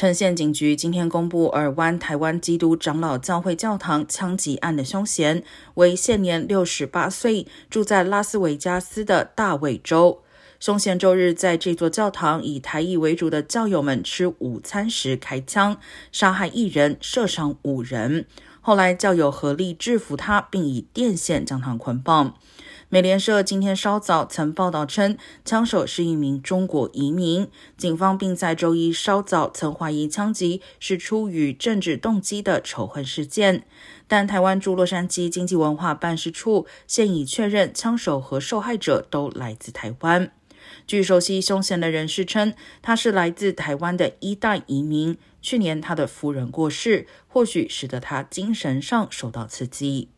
陈县警局今天公布，尔湾台湾基督长老教会教堂枪击案的凶嫌为现年六十八岁、住在拉斯维加斯的大卫州。凶嫌周日在这座教堂以台裔为主的教友们吃午餐时开枪，杀害一人，射伤五人。后来教友合力制服他，并以电线将他捆绑。美联社今天稍早曾报道称，枪手是一名中国移民。警方并在周一稍早曾怀疑枪击是出于政治动机的仇恨事件，但台湾驻洛杉矶经济文化办事处现已确认，枪手和受害者都来自台湾。据熟悉凶险的人士称，他是来自台湾的一代移民。去年他的夫人过世，或许使得他精神上受到刺激。